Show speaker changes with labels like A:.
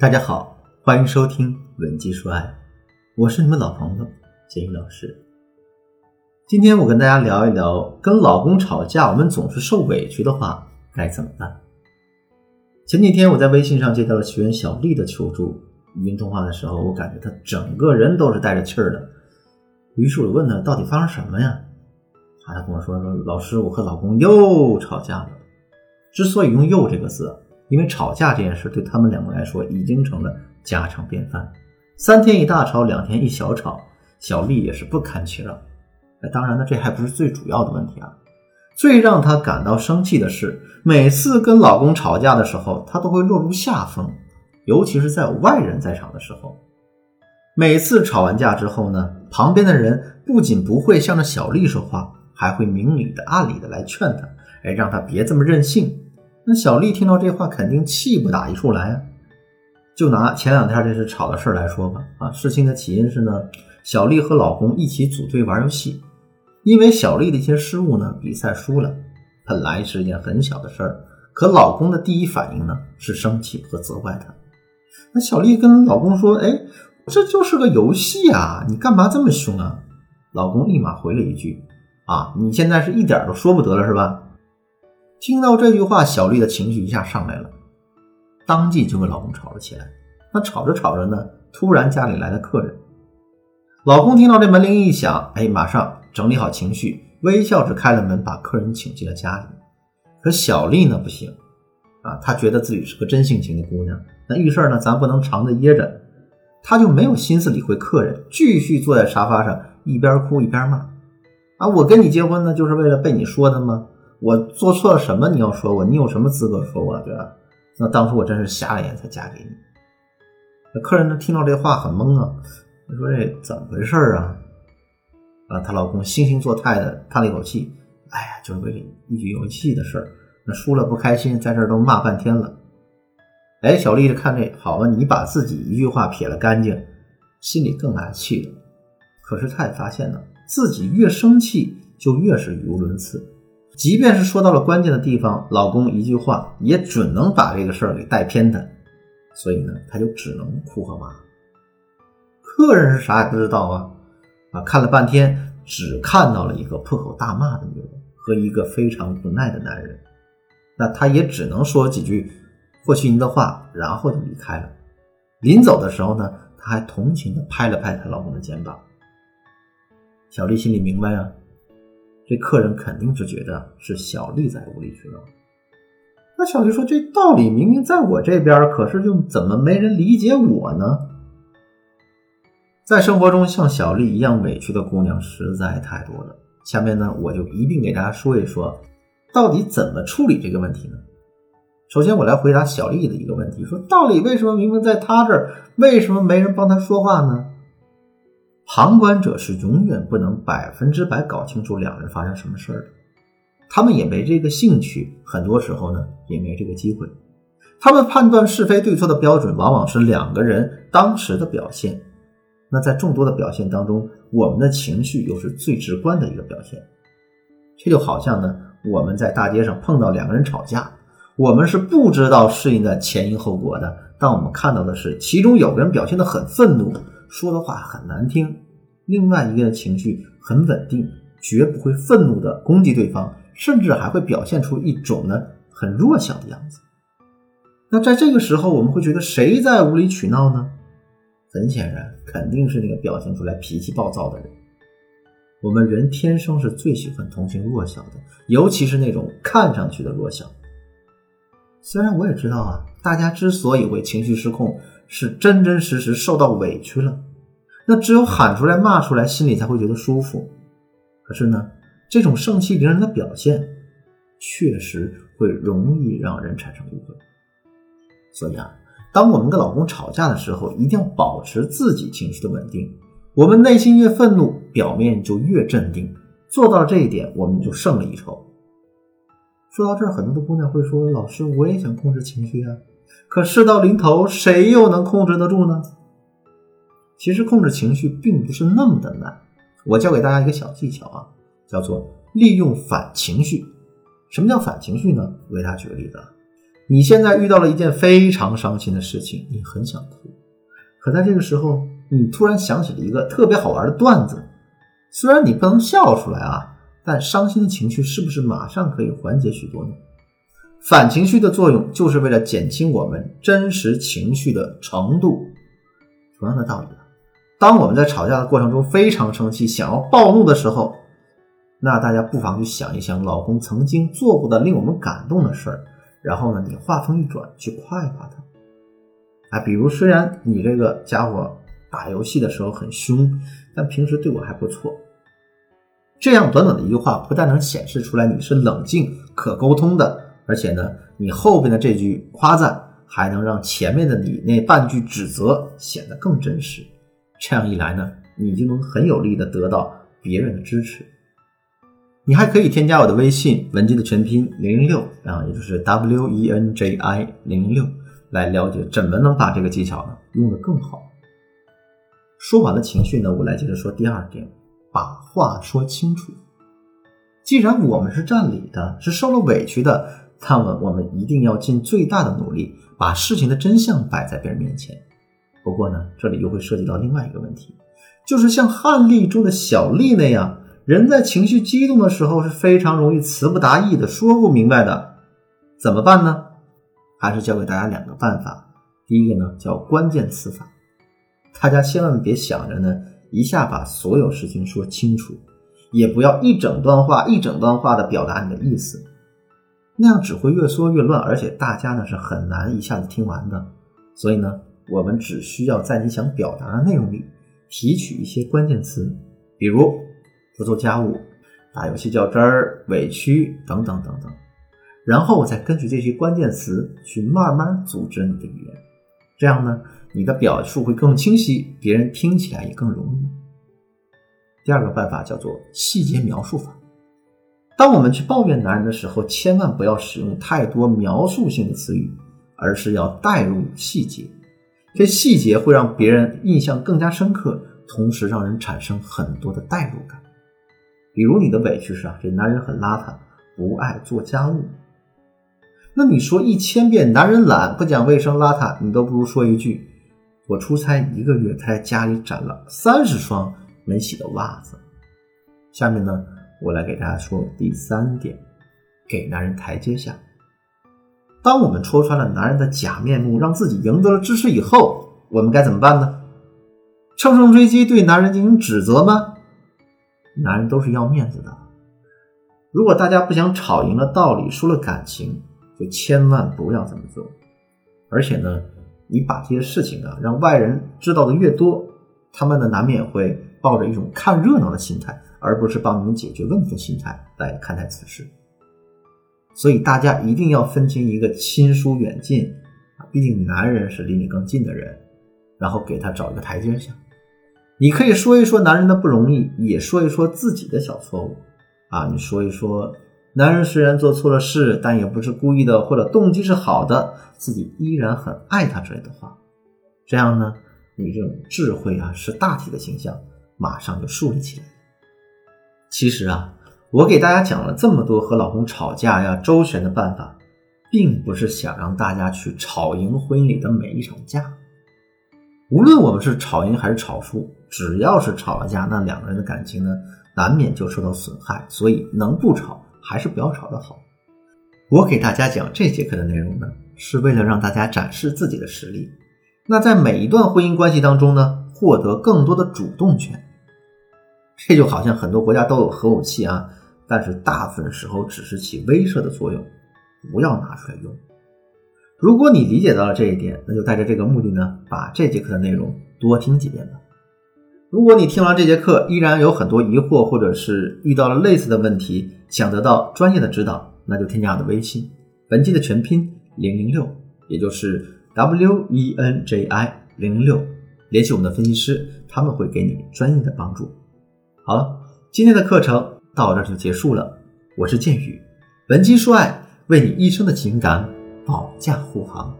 A: 大家好，欢迎收听《文姬说爱》，我是你们老朋友杰宇老师。今天我跟大家聊一聊，跟老公吵架，我们总是受委屈的话该怎么办？前几天我在微信上接到了学员小丽的求助，语音通话的时候，我感觉她整个人都是带着气儿的。于是我问她到底发生什么呀？她跟我说说，老师，我和老公又吵架了。之所以用“又”这个字。因为吵架这件事对他们两个来说已经成了家常便饭，三天一大吵，两天一小吵，小丽也是不堪其扰。哎，当然呢，这还不是最主要的问题啊。最让她感到生气的是，每次跟老公吵架的时候，她都会落入下风，尤其是在有外人在场的时候。每次吵完架之后呢，旁边的人不仅不会向着小丽说话，还会明里的暗里的来劝她，哎，让她别这么任性。那小丽听到这话，肯定气不打一处来啊！就拿前两天这事吵的事来说吧，啊，事情的起因是呢，小丽和老公一起组队玩游戏，因为小丽的一些失误呢，比赛输了。本来是一件很小的事儿，可老公的第一反应呢是生气和责怪她。那小丽跟老公说：“哎，这就是个游戏啊，你干嘛这么凶啊？”老公立马回了一句：“啊，你现在是一点都说不得了是吧？”听到这句话，小丽的情绪一下上来了，当即就跟老公吵了起来。那吵着吵着呢，突然家里来了客人，老公听到这门铃一响，哎，马上整理好情绪，微笑着开了门，把客人请进了家里。可小丽呢，不行啊，她觉得自己是个真性情的姑娘，那遇事呢，咱不能藏着掖着，她就没有心思理会客人，继续坐在沙发上，一边哭一边骂啊，我跟你结婚呢，就是为了被你说的吗？我做错了什么？你要说我，你有什么资格说我？对吧？那当初我真是瞎了眼才嫁给你。那客人呢？听到这话很懵啊，他说这怎么回事啊？啊，她老公惺惺作态的叹了一口气，哎呀，就是为了一局游戏的事儿，那输了不开心，在这儿都骂半天了。哎，小丽就看这好啊，你把自己一句话撇了干净，心里更来气了。可是她也发现呢，自己越生气就越是语无伦次。即便是说到了关键的地方，老公一句话也准能把这个事儿给带偏的，所以呢，他就只能哭和骂。客人是啥也不知道啊，啊，看了半天，只看到了一个破口大骂的女人和一个非常无奈的男人，那他也只能说几句和稀泥的话，然后就离开了。临走的时候呢，他还同情的拍了拍她老公的肩膀。小丽心里明白啊。这客人肯定是觉得是小丽在无理取闹。那小丽说：“这道理明明在我这边，可是就怎么没人理解我呢？”在生活中，像小丽一样委屈的姑娘实在太多了。下面呢，我就一并给大家说一说，到底怎么处理这个问题呢？首先，我来回答小丽的一个问题：说道理为什么明明在她这儿，为什么没人帮她说话呢？旁观者是永远不能百分之百搞清楚两人发生什么事儿的，他们也没这个兴趣，很多时候呢也没这个机会。他们判断是非对错的标准往往是两个人当时的表现。那在众多的表现当中，我们的情绪又是最直观的一个表现。这就好像呢，我们在大街上碰到两个人吵架，我们是不知道事情的前因后果的，但我们看到的是其中有个人表现的很愤怒。说的话很难听，另外一个情绪很稳定，绝不会愤怒的攻击对方，甚至还会表现出一种呢很弱小的样子。那在这个时候，我们会觉得谁在无理取闹呢？很显然，肯定是那个表现出来脾气暴躁的人。我们人天生是最喜欢同情弱小的，尤其是那种看上去的弱小。虽然我也知道啊，大家之所以会情绪失控。是真真实实受到委屈了，那只有喊出来骂出来，心里才会觉得舒服。可是呢，这种盛气凌人的表现，确实会容易让人产生误会。所以啊，当我们跟老公吵架的时候，一定要保持自己情绪的稳定。我们内心越愤怒，表面就越镇定。做到这一点，我们就胜了一筹。说到这儿，很多的姑娘会说：“老师，我也想控制情绪啊。”可事到临头，谁又能控制得住呢？其实控制情绪并不是那么的难。我教给大家一个小技巧啊，叫做利用反情绪。什么叫反情绪呢？我给大家举个例子：你现在遇到了一件非常伤心的事情，你很想哭，可在这个时候，你突然想起了一个特别好玩的段子，虽然你不能笑出来啊，但伤心的情绪是不是马上可以缓解许多呢？反情绪的作用就是为了减轻我们真实情绪的程度。同样的道理啊，当我们在吵架的过程中非常生气，想要暴怒的时候，那大家不妨去想一想老公曾经做过的令我们感动的事儿。然后呢，你话锋一转去夸一夸他，啊，比如虽然你这个家伙打游戏的时候很凶，但平时对我还不错。这样短短的一句话，不但能显示出来你是冷静可沟通的，而且呢，你后边的这句夸赞还能让前面的你那半句指责显得更真实。这样一来呢，你就能很有力的得到别人的支持。你还可以添加我的微信文姬的全拼零零六啊，也就是 W E N J I 零零六，来了解怎么能把这个技巧呢用得更好。说完了情绪呢，我来接着说第二点，把话说清楚。既然我们是占理的，是受了委屈的，那么我们一定要尽最大的努力，把事情的真相摆在别人面前。不过呢，这里又会涉及到另外一个问题，就是像汉历中的小丽那样。人在情绪激动的时候是非常容易词不达意的，说不明白的，怎么办呢？还是教给大家两个办法。第一个呢叫关键词法，大家千万别想着呢一下把所有事情说清楚，也不要一整段话一整段话的表达你的意思，那样只会越说越乱，而且大家呢是很难一下子听完的。所以呢，我们只需要在你想表达的内容里提取一些关键词，比如。不做家务、打游戏较真儿、委屈等等等等，然后我再根据这些关键词去慢慢组织你的语言，这样呢，你的表述会更清晰，别人听起来也更容易。第二个办法叫做细节描述法。当我们去抱怨男人的时候，千万不要使用太多描述性的词语，而是要带入细节，这细节会让别人印象更加深刻，同时让人产生很多的代入感。比如你的委屈是啊，这男人很邋遢，不爱做家务。那你说一千遍男人懒、不讲卫生、邋遢，你都不如说一句：我出差一个月，他在家里攒了三十双没洗的袜子。下面呢，我来给大家说第三点，给男人台阶下。当我们戳穿了男人的假面目，让自己赢得了支持以后，我们该怎么办呢？乘胜追击，对男人进行指责吗？男人都是要面子的，如果大家不想吵赢了道理，输了感情，就千万不要这么做。而且呢，你把这些事情啊让外人知道的越多，他们呢难免会抱着一种看热闹的心态，而不是帮你们解决问题的心态来看待此事。所以大家一定要分清一个亲疏远近啊，毕竟男人是离你更近的人，然后给他找一个台阶下。你可以说一说男人的不容易，也说一说自己的小错误，啊，你说一说男人虽然做错了事，但也不是故意的，或者动机是好的，自己依然很爱他之类的话，这样呢，你这种智慧啊，识大体的形象马上就树立起来。其实啊，我给大家讲了这么多和老公吵架呀周旋的办法，并不是想让大家去吵赢婚姻里的每一场架。无论我们是吵赢还是吵输，只要是吵了架，那两个人的感情呢，难免就受到损害。所以能不吵还是不要吵的好。我给大家讲这节课的内容呢，是为了让大家展示自己的实力。那在每一段婚姻关系当中呢，获得更多的主动权。这就好像很多国家都有核武器啊，但是大部分时候只是起威慑的作用，不要拿出来用。如果你理解到了这一点，那就带着这个目的呢，把这节课的内容多听几遍吧。如果你听完这节课依然有很多疑惑，或者是遇到了类似的问题，想得到专业的指导，那就添加我的微信，本期的全拼零零六，也就是 W E N J I 零零六，联系我们的分析师，他们会给你专业的帮助。好了，今天的课程到这就结束了。我是剑宇，文姬说爱，为你一生的情感。保驾护航。